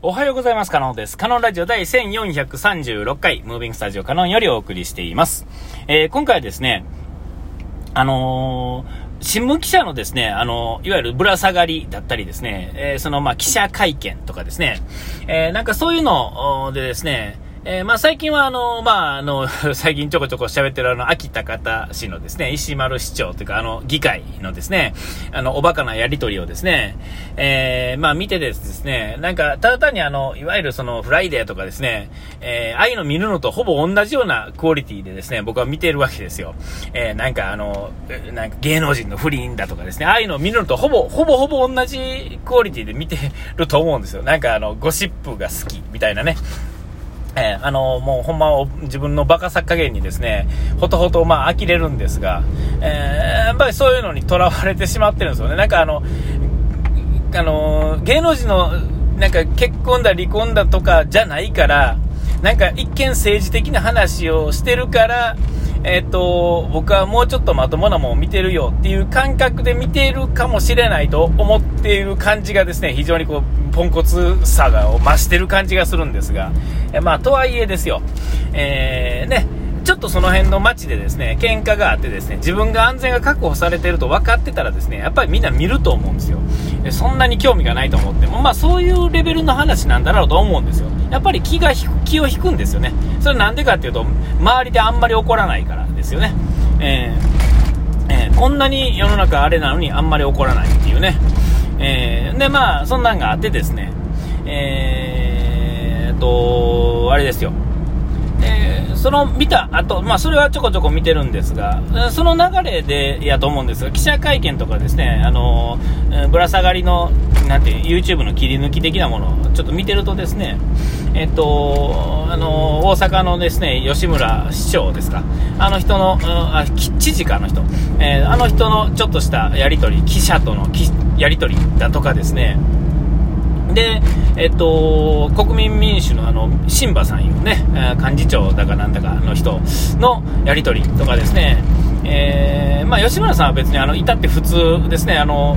おはようございます。カノンです。カノンラジオ第1436回、ムービングスタジオカノンよりお送りしています。えー、今回はですね、あのー、新聞記者のですね、あの、いわゆるぶら下がりだったりですね、え、そのま記者会見とかですね、え、なんかそういうのでですね、えー、まあ最近はあの、まああの、最近ちょこちょこ喋ってるあの、秋田方市のですね、石丸市長というかあの、議会のですね、あの、おバカなやりとりをですね、えー、まあ見てですね、なんか、ただ単にあの、いわゆるその、フライデーとかですね、えー、ああいうの見るのとほぼ同じようなクオリティでですね、僕は見てるわけですよ。えー、なんかあの、なんか芸能人の不倫だとかですね、ああいうの見るのとほぼ、ほぼほぼ同じクオリティで見てると思うんですよ。なんかあの、ゴシップが好きみたいなね。えー、あのもうほんま自分のバカさ加減にですね、ほとほとまあ呆れるんですが、えー、やっぱりそういうのにとらわれてしまってるんですよね。なんかあの、あの芸能人のなんか結婚だ離婚だとかじゃないから、なんか一見政治的な話をしてるから、えっ、ー、と、僕はもうちょっとまともなもんを見てるよっていう感覚で見ているかもしれないと思っている感じがですね、非常にこう、ポンコツさが増してる感じがするんですが、えまあ、とはいえですよ、えー、ね、ちょっとその辺の街でですね、喧嘩があってですね、自分が安全が確保されていると分かってたらですね、やっぱりみんな見ると思うんですよ。そんなに興味がないと思っても、まあそういうレベルの話なんだろうと思うんですよ。やっぱり気が気を引くんですよね。それなんでかっていうと、周りであんまり怒らないからですよね。えーえー、こんなに世の中あれなのにあんまり怒らないっていうね。えー、で、まあ、そんなんがあってですね、えー、と、あれですよ。その見た後、まあ、それはちょこちょこ見てるんですが、その流れでやと思うんですが、記者会見とかですね、あのぶら下がりの、なんていう、YouTube の切り抜き的なものをちょっと見てるとですね、えっと、あの大阪のですね、吉村市長ですか、あの人の、あ知事か、の人、えー、あの人のちょっとしたやり取り、記者とのやり取りだとかですね、で、えっと、国民民主のあの、新馬さんいうね、幹事長だかなんだかの人のやり取りとかですね、えー、まあ、吉村さんは別にあの、至って普通ですね、あの、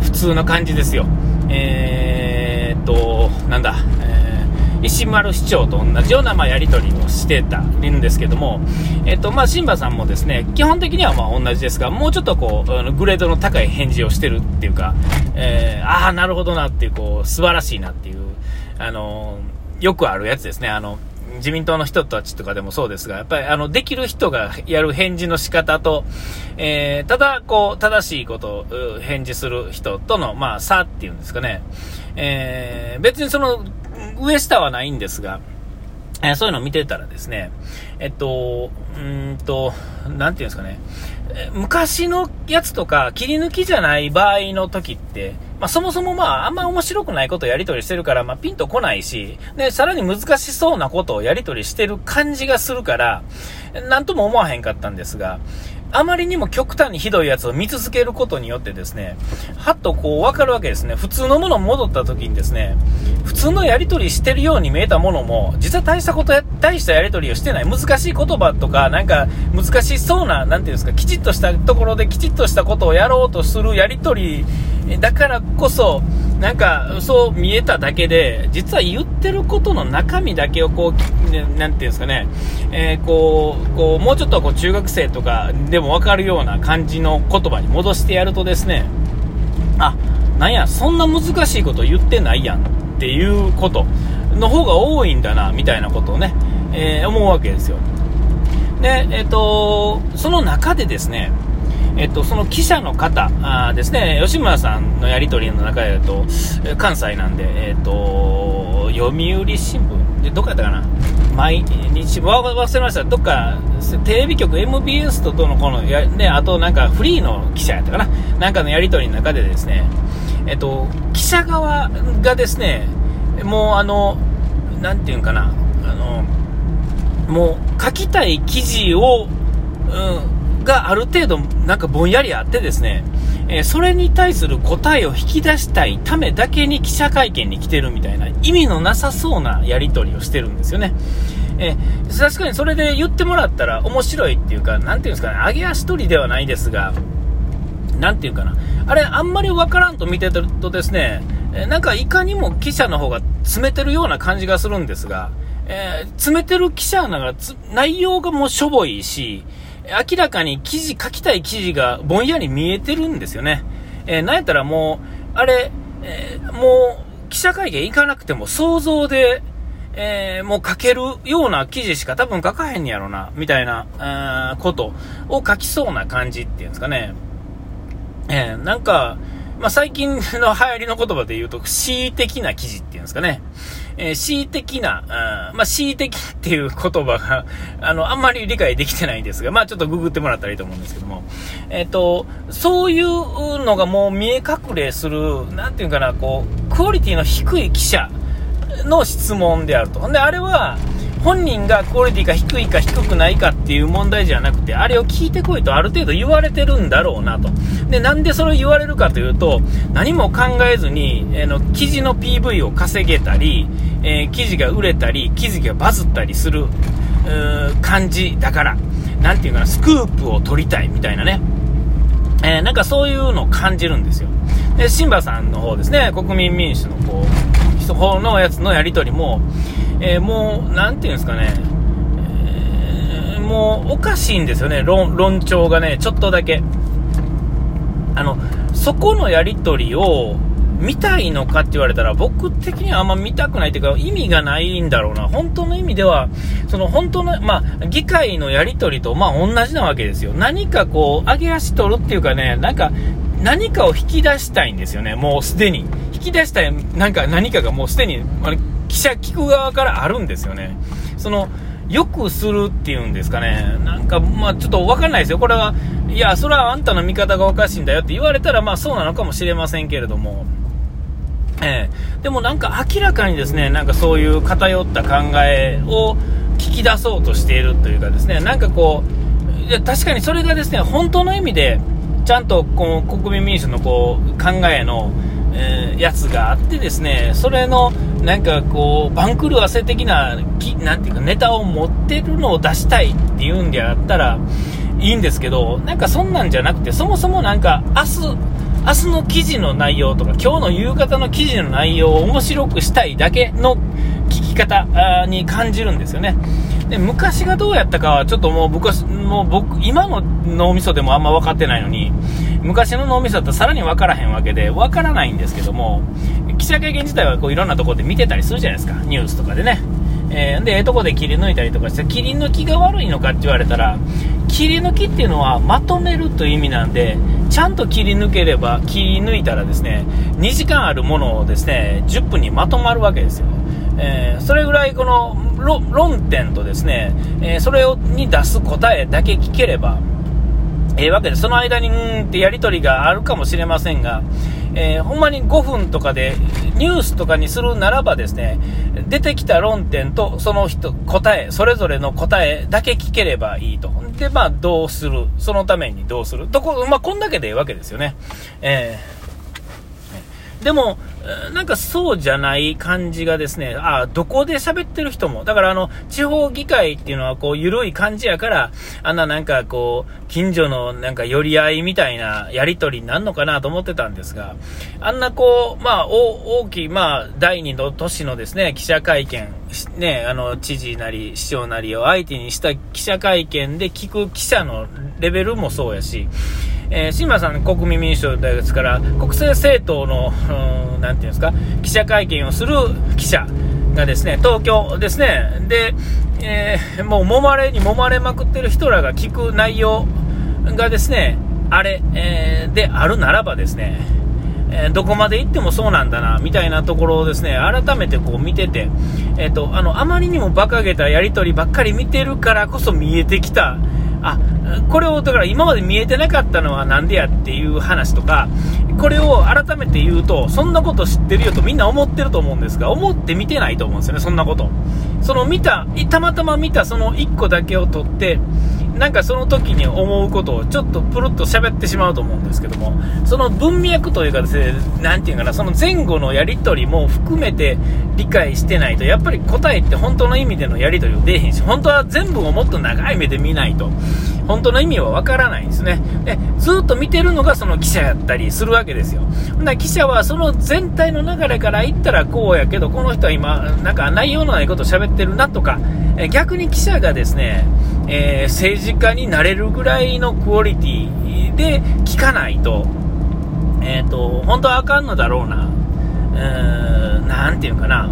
普通の感じですよ。えー、っと、なんだ、石丸市長と同じようなまあやり取りをしてたんですけども、えっとまあ、新馬さんもですね基本的にはまあ同じですが、もうちょっとこうあのグレードの高い返事をしてるっていうか、えー、ああ、なるほどなっていう、こう素晴らしいなっていう、あのよくあるやつですね。あの自民党の人たちとかでもそうですが、やっぱりあのできる人がやる返事の仕方と、えー、ただこう正しいことを返事する人との、まあ、差っていうんですかね、えー、別にその上下はないんですが、え、そういうのを見てたらですね、えっと、うんと、なんていうんですかね、昔のやつとか切り抜きじゃない場合の時って、まあ、そもそもまあ、あんま面白くないことをやり取りしてるから、まあ、ピンとこないし、で、さらに難しそうなことをやり取りしてる感じがするから、なんとも思わへんかったんですが、あまりにも極端にひどいやつを見続けることによってですね、はっとこう分かるわけですね。普通のもの戻った時にですね、普通のやり取りしてるように見えたものも、実は大したことや、大したやり取りをしてない。難しい言葉とか、なんか難しそうな、なんていうんですか、きちっとしたところできちっとしたことをやろうとするやり取りだからこそ、なんかそう見えただけで、実は言ってることの中身だけをこう、ね、なんていうんですかね、えー、こう、こう、もうちょっとこう中学生とかでもわかるような感じの言葉に戻してやるとですね、あ、なんや、そんな難しいこと言ってないやんっていうことの方が多いんだな、みたいなことをね、えー、思うわけですよ。で、えっ、ー、と、その中でですね、えっと、その記者の方あですね、吉村さんのやり取りの中でと、関西なんで、えっと、読売新聞で、どっかやったかな毎日、わ忘れました。どっか、テレビ局 MBS とどのこのや、で、あとなんかフリーの記者やったかななんかのやり取りの中でですね、えっと、記者側がですね、もうあの、なんていうんかな、あの、もう書きたい記事を、うん、がある程度なんかぼんやりあってですね、えー、それに対する答えを引き出したいためだけに記者会見に来てるみたいな意味のなさそうなやり取りをしてるんですよね。えー、確かにそれで言ってもらったら面白いっていうか、なんていうんですかね、上げ足取りではないですが、なんていうかな、あれ、あんまりわからんと見てるとですね、なんかいかにも記者の方が詰めてるような感じがするんですが、えー、詰めてる記者ながら内容がもうしょぼいし、明らかに記事、書きたい記事がぼんやり見えてるんですよね。えー、なんやったらもう、あれ、えー、もう、記者会見行かなくても想像で、えー、もう書けるような記事しか多分書かへんやろな、みたいな、ことを書きそうな感じっていうんですかね。えー、なんか、まあ、最近の流行りの言葉で言うと、恣意的な記事っていうんですかね。えー、恣意的な、あまあ、恣意的っていう言葉が、あの、あんまり理解できてないんですが、まあ、ちょっとググってもらったらいいと思うんですけども、えっ、ー、と、そういうのがもう見え隠れする、なんていうかな、こう、クオリティの低い記者の質問であると。で、あれは、本人がクオリティが低いか低くないかっていう問題じゃなくて、あれを聞いてこいとある程度言われてるんだろうなと。で、なんでそれを言われるかというと、何も考えずに、えー、の、記事の PV を稼げたり、えー、記事が売れたり、記事がバズったりする、感じだから、なんていうかな、スクープを取りたいみたいなね。えー、なんかそういうのを感じるんですよ。で、シンバさんの方ですね、国民民主のこう、方のやつのやり取りも、えー、もう、なんていうんですかね、えー、もうおかしいんですよね、論論調がね、ちょっとだけ。あの、そこのやり取りを見たいのかって言われたら、僕的にはあんま見たくないというか、意味がないんだろうな。本当の意味では、その本当の、まあ、議会のやり取りと、まあ、同じなわけですよ。何かこう、上げ足取るっていうかね、なんか、何かを引き出したいんですよね、もうすでに。引き出したい、なんか何かがもうすでに、記者聞く側からあるんですよね。その、よくするっていうんですかね。なんか、まあちょっとわかんないですよ。これは、いや、それはあんたの見方がおかしいんだよって言われたら、まあそうなのかもしれませんけれども。えー、でもなんか明らかにですね、なんかそういう偏った考えを聞き出そうとしているというかですね、なんかこう、いや確かにそれがですね、本当の意味で、ちゃんとこう国民民主のこう考えの、えー、やつがあってですね、それのなんかこう、番狂わせ的な、なんていうか、ネタを持ってるのを出したいっていうんであったら、いいんですけど、なんかそんなんじゃなくて、そもそもなんか、明日、明日の記事の内容とか、今日の夕方の記事の内容を面白くしたいだけのき方に感じるんですよね。で、昔がどうやったかは、ちょっともう僕は、もう僕、今の脳みそでもあんま分かってないのに、昔の脳みそだったらさらに分からへんわけで、分からないんですけども、記者会見自体はこういろんなところで見てたりするじゃないですか、ニュースとかでね。えー、で、ええとこで切り抜いたりとかして、切り抜きが悪いのかって言われたら、切り抜きっていうのはまとめるという意味なんで、ちゃんと切り抜ければ、切り抜いたらですね、2時間あるものをですね、10分にまとまるわけですよ。えー、それぐらいこの論点とですね、えー、それをに出す答えだけ聞ければ、ええー、わけで、その間にうんってやり取りがあるかもしれませんが、えー、ほんまに5分とかでニュースとかにするならばですね、出てきた論点とその人、答え、それぞれの答えだけ聞ければいいと。で、まあ、どうする？そのためにどうする？とこ、まあ、こんだけでいいわけですよね。えー、でも、なんかそうじゃない感じがですね、ああどこで喋ってる人も、だからあの、地方議会っていうのはこう、緩い感じやから、あんななんかこう、近所のなんか寄り合いみたいなやりとりになるのかなと思ってたんですが、あんなこう、まあ、大きい、まあ、第二の都市のですね、記者会見、ね、あの、知事なり市長なりを相手にした記者会見で聞く記者のレベルもそうやし、えー、新村さん国民民主党ですから、国政政党の、うん、なんていうんですか、記者会見をする記者がですね、東京ですね、で、えー、もう揉まれに揉まれまくってる人らが聞く内容がですね、あれ、えー、であるならばですね、えどこまで行ってもそうなんだな、みたいなところをですね、改めてこう見てて、えっ、と、あの、あまりにも馬鹿げたやり取りばっかり見てるからこそ見えてきた、あ、これをだから今まで見えてなかったのはなんでやっていう話とか、これを改めて言うと、そんなこと知ってるよとみんな思ってると思うんですが、思って見てないと思うんですよね、そんなこと。その見た、たまたま見たその1個だけを取って、なんかその時に思うことをちょっとプルッと喋ってしまうと思うんですけども、その文脈というかですね、なんていうかな、その前後のやり取りも含めて理解してないと、やっぱり答えって本当の意味でのやり取りを出えへんし、本当は全部をもっと長い目で見ないと、本当の意味はわからないんですね。で、ずっと見てるのがその記者やったりするわけですよ。だ記者はその全体の流れから言ったらこうやけど、この人は今、なんか内容のないこと喋ってるなとか、え逆に記者がですね、えー、政治家になれるぐらいのクオリティで聞かないと、えっ、ー、と、本当はあかんのだろうな。えー、なんていうかな。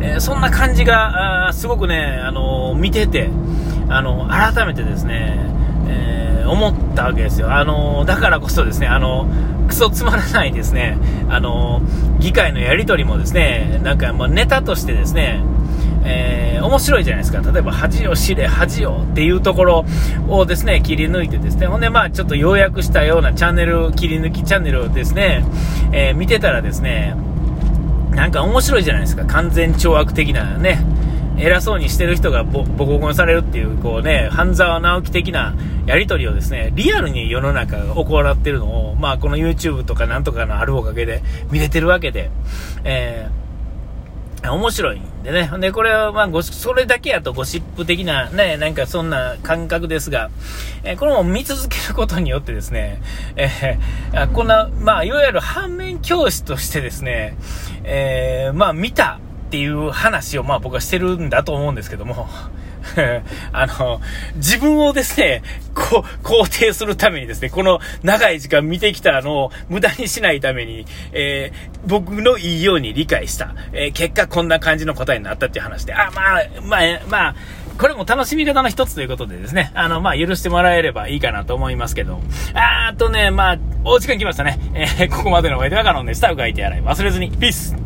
えー、そんな感じが、あすごくね、あの見てて、あの改めてですね、えー、思ったわけですよ。あのだからこそですね、あのクソつまらないですね、あの議会のやり取りもですね、なんか、まネタとしてですね、えー、面白いじゃないですか。例えば、恥を知れ、恥をっていうところをですね、切り抜いてですね、ほんで、まあ、ちょっと要約したようなチャンネル、切り抜きチャンネルをですね、えー、見てたらですね、なんか面白いじゃないですか。完全懲悪的なね、偉そうにしてる人がボコボコにされるっていう、こうね、半沢直樹的なやり取りをですね、リアルに世の中が行ってるのを、まあ、この YouTube とかなんとかのあるおかげで見れてるわけで、えー面白いんでね。で、これは、まあ、ご、それだけやとゴシップ的な、ね、なんかそんな感覚ですが、えー、これも見続けることによってですね、えー、こんな、まあ、いわゆる反面教師としてですね、えー、まあ、見たっていう話を、まあ、僕はしてるんだと思うんですけども、あの、自分をですね、こう、肯定するためにですね、この長い時間見てきたのを無駄にしないために、えー、僕のいいように理解した。えー、結果こんな感じの答えになったっていう話で、あ、まあ、まあ、まあ、これも楽しみ方の一つということでですね、あの、まあ、許してもらえればいいかなと思いますけど、あーとね、まあ、お時間来ましたね。えー、ここまでのお相手はカノンでした。うがいてやらい忘れずに。ピース